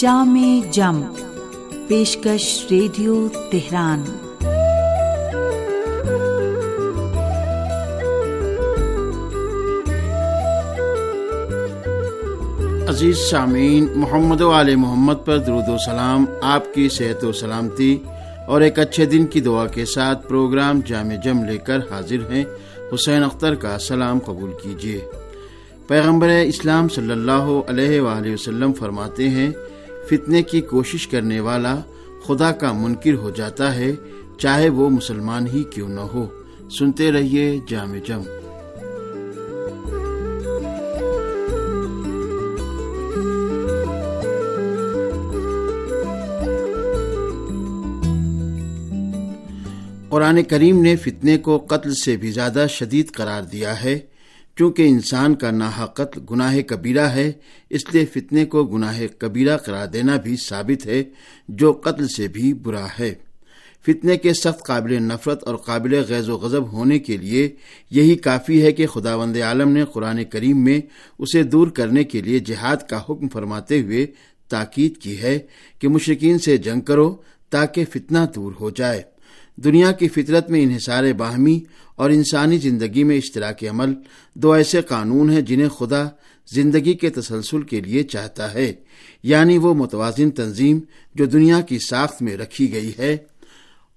جام جم پیشکش radio Tehran. عزیز سامعین، محمد وال محمد پر درود و سلام، آپ کی صحت و سلامتی اور ایک اچھے دن کی دعا کے ساتھ پروگرام جامع جم لے کر حاضر ہیں۔ حسین اختر کا سلام قبول کیجیے۔ پیغمبر اسلام صلی اللہ علیہ وآلہ وسلم فرماتے ہیں فتنے کی کوشش کرنے والا خدا کا منکر ہو جاتا ہے، چاہے وہ مسلمان ہی کیوں نہ ہو۔ سنتے رہیے جامع جم۔ قرآن کریم نے فتنے کو قتل سے بھی زیادہ شدید قرار دیا ہے۔ چونکہ انسان کا ناحا قتل گناہ کبیرہ ہے، اس لیے فتنے کو گناہ کبیرہ قرار دینا بھی ثابت ہے، جو قتل سے بھی برا ہے۔ فتنے کے سخت قابل نفرت اور قابل غیظ و غضب ہونے کے لیے یہی کافی ہے کہ خدا وند عالم نے قرآن کریم میں اسے دور کرنے کے لیے جہاد کا حکم فرماتے ہوئے تاکید کی ہے کہ مشرقین سے جنگ کرو تاکہ فتنہ دور ہو جائے۔ دنیا کی فطرت میں انحصار باہمی اور انسانی زندگی میں اشتراک عمل دو ایسے قانون ہیں جنہیں خدا زندگی کے تسلسل کے لیے چاہتا ہے یعنی وہ متوازن تنظیم جو دنیا کی ساخت میں رکھی گئی ہے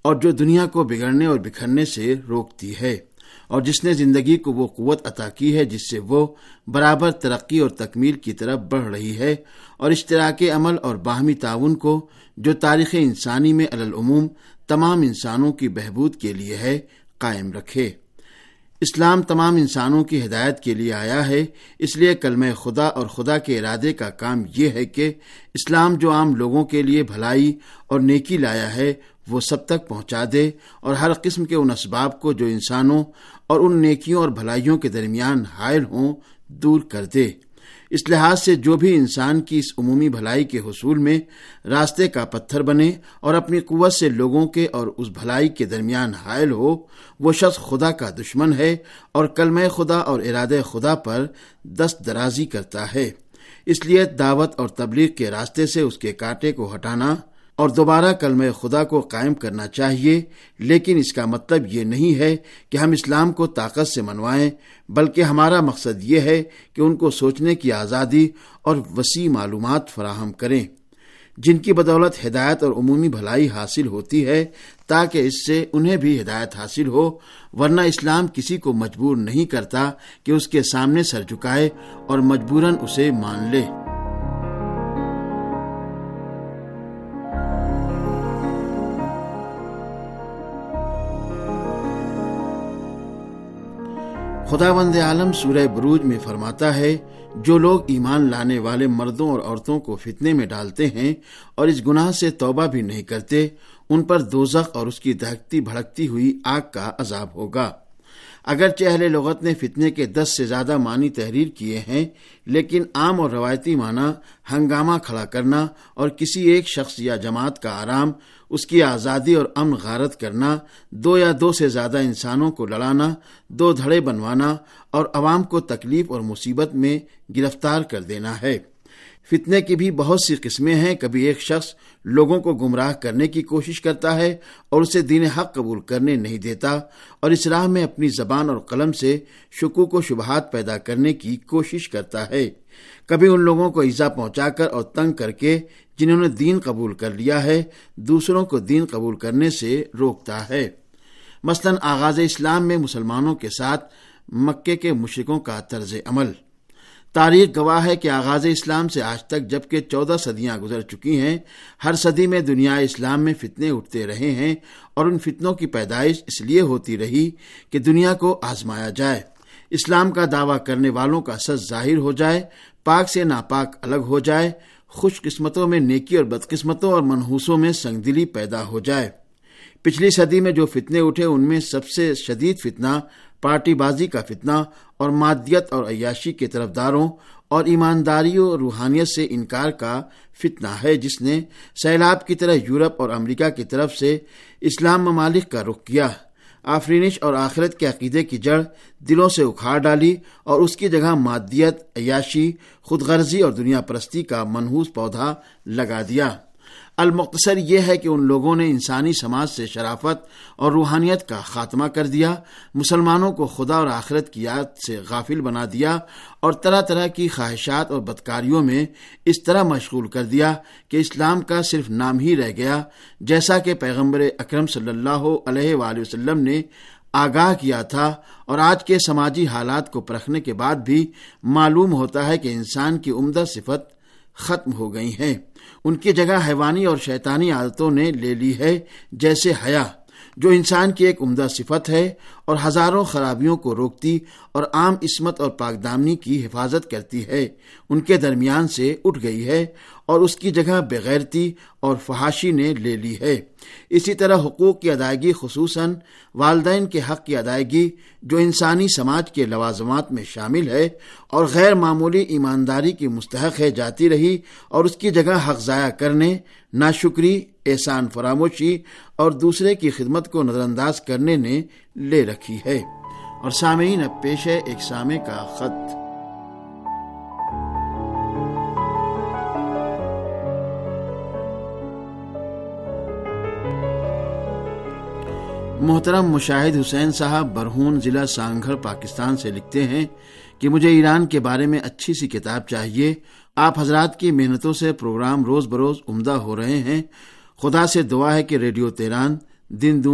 اور جو دنیا کو بگڑنے اور بکھرنے سے روکتی ہے، اور جس نے زندگی کو وہ قوت عطا کی ہے جس سے وہ برابر ترقی اور تکمیل کی طرف بڑھ رہی ہے، اور اشتراک عمل اور باہمی تعاون کو جو تاریخ انسانی میں العموم تمام انسانوں کی بہبود کے لیے ہے، قائم رکھے۔ اسلام تمام انسانوں کی ہدایت کے لیے آیا ہے، اس لیے کلم خدا اور خدا کے ارادے کا کام یہ ہے کہ اسلام جو عام لوگوں کے لیے بھلائی اور نیکی لایا ہے، وہ سب تک پہنچا دے اور ہر قسم کے ان اسباب کو جو انسانوں اور ان نیکیوں اور بھلائیوں کے درمیان حائل ہوں، دور کر دے۔ اس لحاظ سے جو بھی انسان کی اس عمومی بھلائی کے حصول میں راستے کا پتھر بنے اور اپنی قوت سے لوگوں کے اور اس بھلائی کے درمیان حائل ہو، وہ شخص خدا کا دشمن ہے اور کلم خدا اور ارادہ خدا پر دست درازی کرتا ہے۔ اس لیے دعوت اور تبلیغ کے راستے سے اس کے کانٹے کو ہٹانا اور دوبارہ کلم خدا کو قائم کرنا چاہیے، لیکن اس کا مطلب یہ نہیں ہے کہ ہم اسلام کو طاقت سے منوائیں، بلکہ ہمارا مقصد یہ ہے کہ ان کو سوچنے کی آزادی اور وسیع معلومات فراہم کریں۔ جن کی بدولت ہدایت اور عمومی بھلائی حاصل ہوتی ہے، تاکہ اس سے انہیں بھی ہدایت حاصل ہو، ورنہ اسلام کسی کو مجبور نہیں کرتا کہ اس کے سامنے سر جھکائے اور مجبوراً اسے مان لے۔ خدا بند عالم سورہ بروج میں فرماتا ہے، جو لوگ ایمان لانے والے مردوں اور عورتوں کو فتنے میں ڈالتے ہیں اور اس گناہ سے توبہ بھی نہیں کرتے، ان پر دوزخ اور اس کی دہکتی بھڑکتی ہوئی آگ کا عذاب ہوگا۔ اگرچہ اہل لغت نے فتنے کے دس سے زیادہ معنی تحریر کیے ہیں، لیکن عام اور روایتی معنی ہنگامہ کھڑا کرنا اور کسی ایک شخص یا جماعت کا آرام، اس کی آزادی اور امن غارت کرنا، دو یا دو سے زیادہ انسانوں کو لڑانا، دو دھڑے بنوانا اور عوام کو تکلیف اور مصیبت میں گرفتار کر دینا ہے۔ فتنے کی بھی بہت سی قسمیں ہیں۔ کبھی ایک شخص لوگوں کو گمراہ کرنے کی کوشش کرتا ہے اور اسے دین حق قبول کرنے نہیں دیتا اور اس راہ میں اپنی زبان اور قلم سے شکوک و شبہات پیدا کرنے کی کوشش کرتا ہے۔ کبھی ان لوگوں کو ایزا پہنچا کر اور تنگ کر کے جنہوں نے دین قبول کر لیا ہے، دوسروں کو دین قبول کرنے سے روکتا ہے۔ مثلا آغاز اسلام میں مسلمانوں کے ساتھ مکے کے مشرقوں کا طرز عمل۔ تاریخ گواہ ہے کہ آغاز اسلام سے آج تک جبکہ چودہ صدیاں گزر چکی ہیں، ہر صدی میں دنیا اسلام میں فتنے اٹھتے رہے ہیں اور ان فتنوں کی پیدائش اس لیے ہوتی رہی کہ دنیا کو آزمایا جائے۔ اسلام کا دعویٰ کرنے والوں کا سچ ظاہر ہو جائے، پاک سے ناپاک الگ ہو جائے، خوش قسمتوں میں نیکی اور بدقسمتوں اور منحوسوں میں سنگ دلی پیدا ہو جائے۔ پچھلی صدی میں جو فتنے اٹھے، ان میں سب سے شدید فتنہ پارٹی بازی کا فتنہ اور مادیت اور عیاشی کے طرفداروں اور ایمانداری و روحانیت سے انکار کا فتنہ ہے، جس نے سیلاب کی طرح یورپ اور امریکہ کی طرف سے اسلام ممالک کا رخ کیا۔ آفرینش اور آخرت کے عقیدے کی جڑ دلوں سے اکھاڑ ڈالی اور اس کی جگہ مادیت، عیاشی خود غرضی اور دنیا پرستی کا منحوس پودا لگا دیا۔ المختصر یہ ہے کہ ان لوگوں نے انسانی سماج سے شرافت اور روحانیت کا خاتمہ کر دیا، مسلمانوں کو خدا اور آخرت کی یاد سے غافل بنا دیا اور طرح طرح کی خواہشات اور بدکاریوں میں اس طرح مشغول کر دیا کہ اسلام کا صرف نام ہی رہ گیا، جیسا کہ پیغمبر اکرم صلی اللہ علیہ وآلہ وسلم نے آگاہ کیا تھا اور آج کے سماجی حالات کو پرکھنے کے بعد بھی معلوم ہوتا ہے کہ انسان کی عمدہ صفت ختم ہو گئی ہیں۔ ان کی جگہ حیوانی اور شیطانی عادتوں نے لے لی ہے، جیسے حیا، جو انسان کی ایک عمدہ صفت ہے اور ہزاروں خرابیوں کو روکتی اور عام عصمت اور پاکدامنی کی حفاظت کرتی ہے۔ ان کے درمیان سے اٹھ گئی ہے اور اس کی جگہ بغیرتی اور فحاشی نے لے لی ہے۔ اسی طرح حقوق کی ادائیگی، خصوصاً والدین کے حق کی ادائیگی، جو انسانی سماج کے لوازمات میں شامل ہے، اور غیر معمولی ایمانداری کی مستحق ہے، جاتی رہی اور اس کی جگہ حق ضائع کرنے، ناشکری، احسان فراموشی اور دوسرے کی خدمت کو نظر انداز کرنے نے لے رکھی ہے۔ اور سامعین، اب پیش ہے ایک سامع کا خط۔ محترم مشاہد حسین صاحب، برہون ضلع سانگھر پاکستان سے لکھتے ہیں کہ مجھے ایران کے بارے میں اچھی سی کتاب چاہیے۔ آپ حضرات کی محنتوں سے پروگرام روز بروز عمدہ ہو رہے ہیں۔ خدا سے دعا ہے کہ ریڈیو تیران دن دون